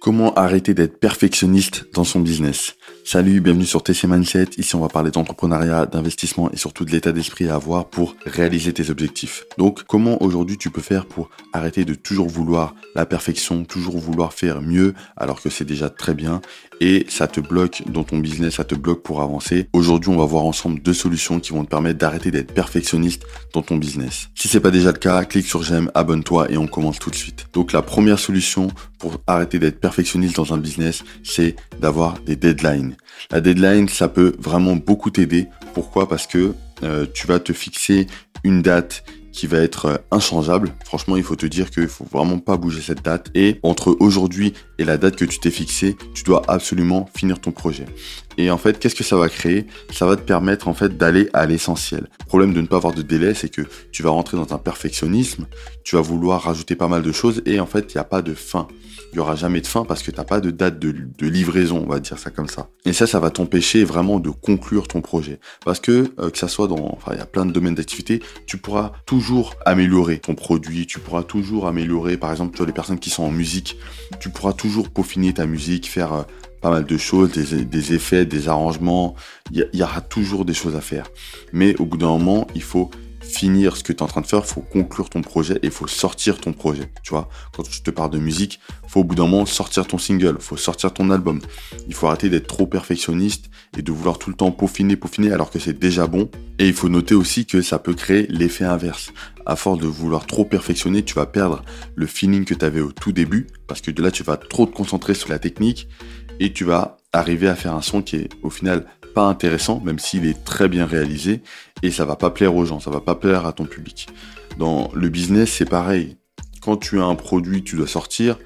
Comment arrêter d'être perfectionniste dans son business? Salut, bienvenue sur TC Mindset. Ici, on va parler d'entrepreneuriat, d'investissement et surtout de l'état d'esprit à avoir pour réaliser tes objectifs. Donc, comment aujourd'hui tu peux faire pour arrêter de toujours vouloir la perfection, toujours vouloir faire mieux alors que c'est déjà très bien et ça te bloque dans ton business, ça te bloque pour avancer? Aujourd'hui, on va voir ensemble deux solutions qui vont te permettre d'arrêter d'être perfectionniste dans ton business. Si c'est pas déjà le cas, clique sur j'aime, abonne-toi et on commence tout de suite. Donc la première solution pour arrêter d'être perfectionniste dans un business, c'est d'avoir des deadlines. La deadline, ça peut vraiment beaucoup t'aider. Pourquoi? Parce que euh, tu vas te fixer une date qui va être euh, inchangeable. Franchement, il faut te dire qu'il faut vraiment pas bouger cette date. Et entre aujourd'hui et la date que tu t'es fixée, tu dois absolument finir ton projet. Et en fait, qu'est-ce que ça va créer? Ça va te permettre en fait d'aller à l'essentiel. Le problème de ne pas avoir de délai, c'est que tu vas rentrer dans un perfectionnisme, tu vas vouloir rajouter pas mal de choses et en fait, il n'y a pas de fin il y aura jamais de fin parce que tu n'as pas de date de, livraison, on va dire ça comme ça. Et ça, ça va t'empêcher vraiment de conclure ton projet. Parce que, euh, que ça soit dans, enfin, il y a plein de domaines d'activité, tu pourras toujours améliorer ton produit, tu pourras toujours améliorer, par exemple, tu vois, les personnes qui sont en musique, tu pourras toujours peaufiner ta musique, faire euh, pas mal de choses, des, effets, des arrangements, il y, y aura toujours des choses à faire. Mais au bout d'un moment, il faut finir ce que tu es en train de faire, faut conclure ton projet et faut sortir ton projet. Tu vois, quand je te parle de musique, faut au bout d'un moment sortir ton single, faut sortir ton album. Il faut arrêter d'être trop perfectionniste et de vouloir tout le temps peaufiner, peaufiner alors que c'est déjà bon. Et il faut noter aussi que ça peut créer l'effet inverse. À force de vouloir trop perfectionner, tu vas perdre le feeling que tu avais au tout début parce que de là, tu vas trop te concentrer sur la technique et tu vas arriver à faire un son qui est au final pas intéressant, même s'il est très bien réalisé, et ça va pas plaire aux gens, ça va pas plaire à ton public. Dans le business, c'est pareil. Quand tu as un produit, tu dois sortir.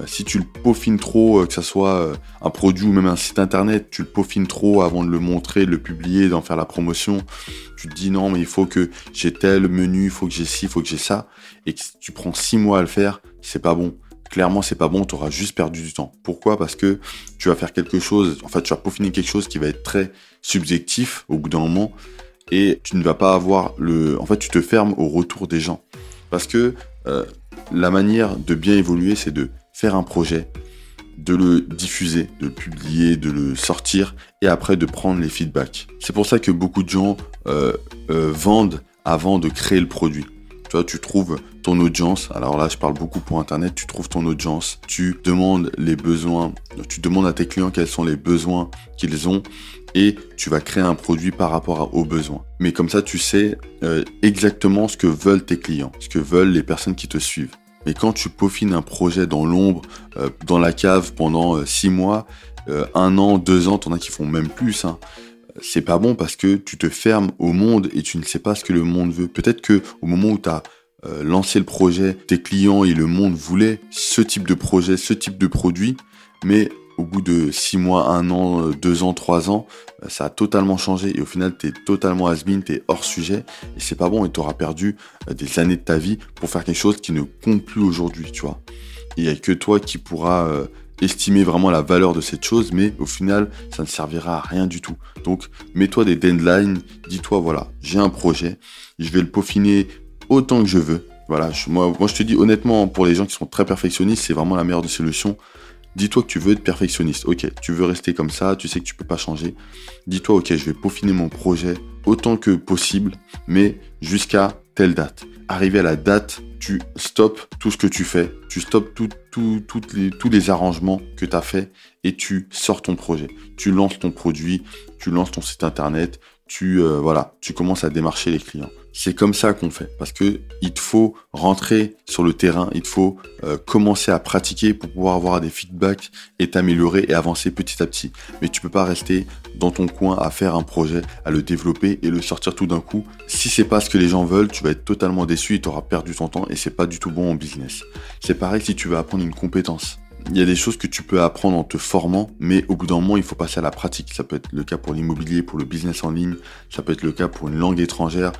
Euh, si tu le peaufines trop, euh, que ce soit euh, un produit ou même un site internet, tu le peaufines trop avant de le montrer, de le publier, d'en faire la promotion. Tu te dis non, mais il faut que j'ai tel menu, il faut que j'ai ci, il faut que j'ai ça, et que tu prends six mois à le faire, c'est pas bon clairement c'est pas bon, tu auras juste perdu du temps. Pourquoi? Parce que tu vas faire quelque chose, en fait tu vas peaufiner quelque chose qui va être très subjectif au bout d'un moment et tu ne vas pas avoir le... En fait tu te fermes au retour des gens. Parce que euh, la manière de bien évoluer c'est de faire un projet, de le diffuser, de le publier, de le sortir et après de prendre les feedbacks. C'est pour ça que beaucoup de gens euh, euh, vendent avant de créer le produit tu trouves ton audience. Alors là, je parle beaucoup pour Internet. Tu trouves ton audience. Tu demandes les besoins. Tu demandes à tes clients quels sont les besoins qu'ils ont et tu vas créer un produit par rapport aux besoins. Mais comme ça, tu sais euh, exactement ce que veulent tes clients, ce que veulent les personnes qui te suivent. Mais quand tu peaufines un projet dans l'ombre, euh, dans la cave pendant euh, six mois, un an, deux ans, t'en as qui font même plus. Hein c'est pas bon parce que tu te fermes au monde et tu ne sais pas ce que le monde veut. Peut-être que au moment où tu as euh, lancé le projet, tes clients et le monde voulaient ce type de projet, ce type de produit, mais au bout de six mois, un an, euh, deux ans, trois ans, euh, ça a totalement changé et au final, tu es totalement has tu hors sujet et c'est pas bon et tu auras perdu des années de ta vie pour faire quelque chose qui ne compte plus aujourd'hui, tu vois. Il n'y a que toi qui pourras estimer vraiment la valeur de cette chose, mais au final, ça ne servira à rien du tout. Donc, mets-toi des deadlines, dis-toi, voilà, j'ai un projet, je vais le peaufiner autant que je veux. Voilà, moi, moi, je te dis honnêtement, pour les gens qui sont très perfectionnistes, c'est vraiment la meilleure des solutions. Dis-toi que tu veux être perfectionniste. Ok, tu veux rester comme ça, tu sais que tu peux pas changer. Dis-toi, ok, je vais peaufiner mon projet autant que possible, mais jusqu'à telle date. Arrivé à la date tu stops tout ce que tu fais, tu stops les, tous les arrangements que tu as fait et tu sors ton projet. Tu lances ton produit, tu lances ton site internet, tu euh, voilà, tu commences à démarcher les clients. C'est comme ça qu'on fait parce que il te faut rentrer sur le terrain, il te faut euh, commencer à pratiquer pour pouvoir avoir des feedbacks et t'améliorer et avancer petit à petit. Mais tu peux pas rester dans ton coin à faire un projet, à le développer et le sortir tout d'un coup. Si c'est pas ce que les gens veulent, tu vas être totalement déçu et tu auras perdu ton temps et c'est pas du tout bon en business. C'est pareil si tu veux apprendre une compétence. Il y a des choses que tu peux apprendre en te formant, mais au bout d'un moment, il faut passer à la pratique. Ça peut être le cas pour l'immobilier, pour le business en ligne, ça peut être le cas pour une langue étrangère.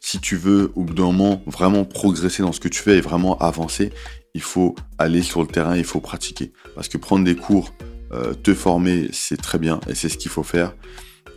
Si tu veux, au bout d'un moment, vraiment progresser dans ce que tu fais et vraiment avancer, il faut aller sur le terrain, il faut pratiquer. Parce que prendre des cours, euh, te former, c'est très bien et c'est ce qu'il faut faire.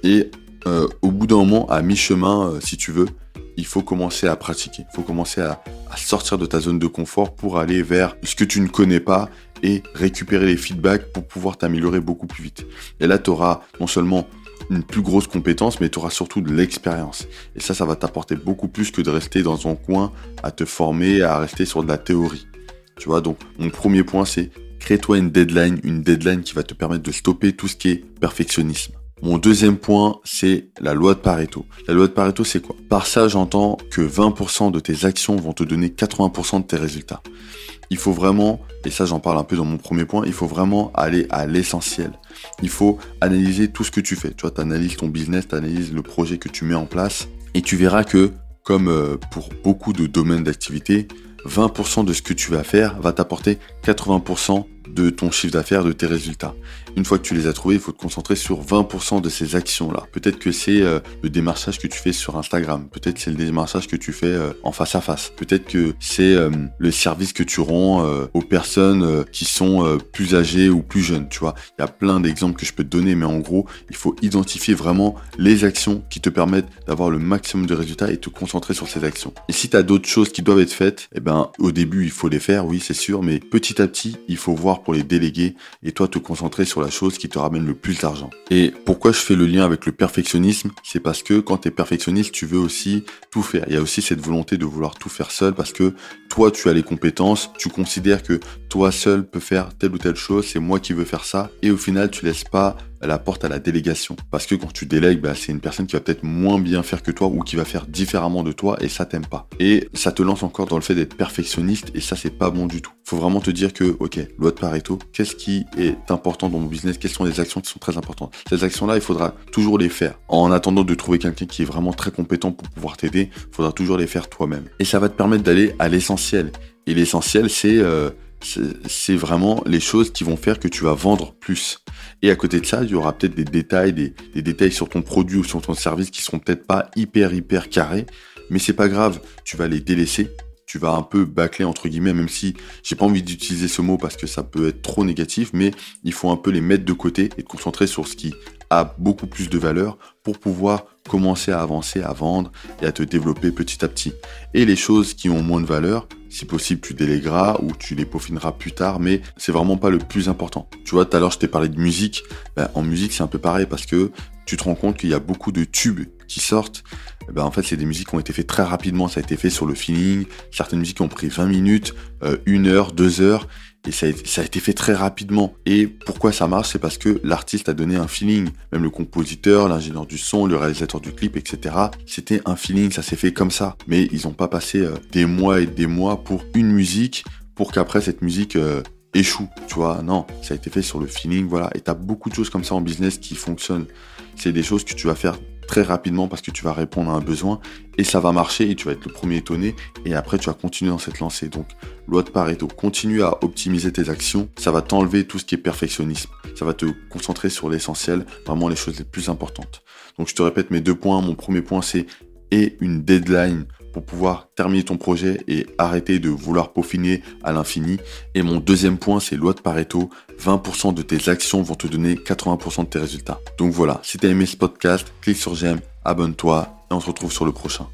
Et euh, au bout d'un moment, à mi-chemin, euh, si tu veux, il faut commencer à pratiquer. Il faut commencer à, sortir de ta zone de confort pour aller vers ce que tu ne connais pas et récupérer les feedbacks pour pouvoir t'améliorer beaucoup plus vite. Et là, tu auras non seulement une plus grosse compétence, mais tu auras surtout de l'expérience. Et ça, ça va t'apporter beaucoup plus que de rester dans ton coin à te former, à rester sur de la théorie. Tu vois, donc mon premier point, c'est crée-toi une deadline, une deadline qui va te permettre de stopper tout ce qui est perfectionnisme. Mon deuxième point, c'est la loi de Pareto. La loi de Pareto, c'est quoi? Par ça, j'entends que 20% de tes actions vont te donner 80% de tes résultats. Il faut vraiment, et ça j'en parle un peu dans mon premier point, il faut vraiment aller à l'essentiel. Il faut analyser tout ce que tu fais. Tu vois, tu analyses ton business, tu analyses le projet que tu mets en place, et tu verras que, comme euh, pour beaucoup de domaines d'activité, 20% de ce que tu vas faire va t'apporter 80% de ton chiffre d'affaires, de tes résultats. Une fois que tu les as trouvés, il faut te concentrer sur 20% de ces actions-là. Peut-être que c'est euh, le démarchage que tu fais sur Instagram. Peut-être c'est le démarchage que tu fais euh, en face à face. Peut-être que c'est euh, le service que tu rends aux personnes qui sont plus âgées ou plus jeunes. Tu vois, il y a plein d'exemples que je peux te donner, mais en gros, il faut identifier vraiment les actions qui te permettent d'avoir le maximum de résultats et te concentrer sur ces actions. Et si tu as d'autres choses qui doivent être faites, eh ben, au début, il faut les faire, oui, c'est sûr, mais petit à petit, il faut voir pour les déléguer et toi te concentrer sur la chose qui te ramène le plus d'argent. Et pourquoi je fais le lien avec le perfectionnisme? C'est parce que quand tu es perfectionniste, tu veux aussi tout faire. Il y a aussi cette volonté de vouloir tout faire seul parce que toi tu as les compétences, tu considères que toi seul peux faire telle ou telle chose, c'est moi qui veux faire ça et au final tu laisses pas la porte à la délégation. Parce que quand tu délègues, bah, c'est une personne qui va peut-être moins bien faire que toi ou qui va faire différemment de toi et ça t'aime pas. Et ça te lance encore dans le fait d'être perfectionniste et ça c'est pas bon du tout. Faut vraiment te dire que, ok, loi de Pareto, qu'est-ce qui est important dans mon business? Quelles sont les actions qui sont très importantes? Ces actions-là, il faudra toujours les faire. En attendant de trouver quelqu'un qui est vraiment très compétent pour pouvoir t'aider, il faudra toujours les faire toi-même. Et ça va te permettre d'aller à l'essentiel. Et l'essentiel, c'est euh, c'est vraiment les choses qui vont faire que tu vas vendre plus. Et à côté de ça, il y aura peut-être des détails, des, détails sur ton produit ou sur ton service qui seront peut-être pas hyper hyper carrés, mais c'est pas grave, tu vas les délaisser. Tu vas un peu bâcler entre guillemets, même si j'ai pas envie d'utiliser ce mot parce que ça peut être trop négatif, mais il faut un peu les mettre de côté et te concentrer sur ce qui a beaucoup plus de valeur pour pouvoir commencer à avancer, à vendre et à te développer petit à petit. Et les choses qui ont moins de valeur, si possible, tu délégueras ou tu les peaufineras plus tard, mais c'est vraiment pas le plus important. Tu vois, tout à l'heure, je t'ai parlé de musique. Ben, en musique, c'est un peu pareil parce que tu te rends compte qu'il y a beaucoup de tubes qui sortent. Ben, en fait, c'est des musiques qui ont été faites très rapidement. Ça a été fait sur le feeling. Certaines musiques ont pris 20 minutes, euh, une heure, deux heures. Et ça a, été fait très rapidement. Et pourquoi ça marche C'est parce que l'artiste a donné un feeling. Même le compositeur, l'ingénieur du son, le réalisateur du clip, etc. C'était un feeling, ça s'est fait comme ça. Mais ils n'ont pas passé euh, des mois et des mois pour une musique, pour qu'après cette musique euh, échoue. Tu vois, non, ça a été fait sur le feeling, voilà. Et tu as beaucoup de choses comme ça en business qui fonctionnent. C'est des choses que tu vas faire très rapidement parce que tu vas répondre à un besoin et ça va marcher et tu vas être le premier étonné et après tu vas continuer dans cette lancée. Donc, loi de Pareto, continue à optimiser tes actions, ça va t'enlever tout ce qui est perfectionnisme, ça va te concentrer sur l'essentiel, vraiment les choses les plus importantes. Donc, je te répète mes deux points. Mon premier point, c'est et une deadline pour pouvoir terminer ton projet et arrêter de vouloir peaufiner à l'infini. Et mon deuxième point, c'est loi de Pareto. 20% de tes actions vont te donner 80% de tes résultats. Donc voilà, si tu as aimé ce podcast, clique sur j'aime, abonne-toi et on se retrouve sur le prochain.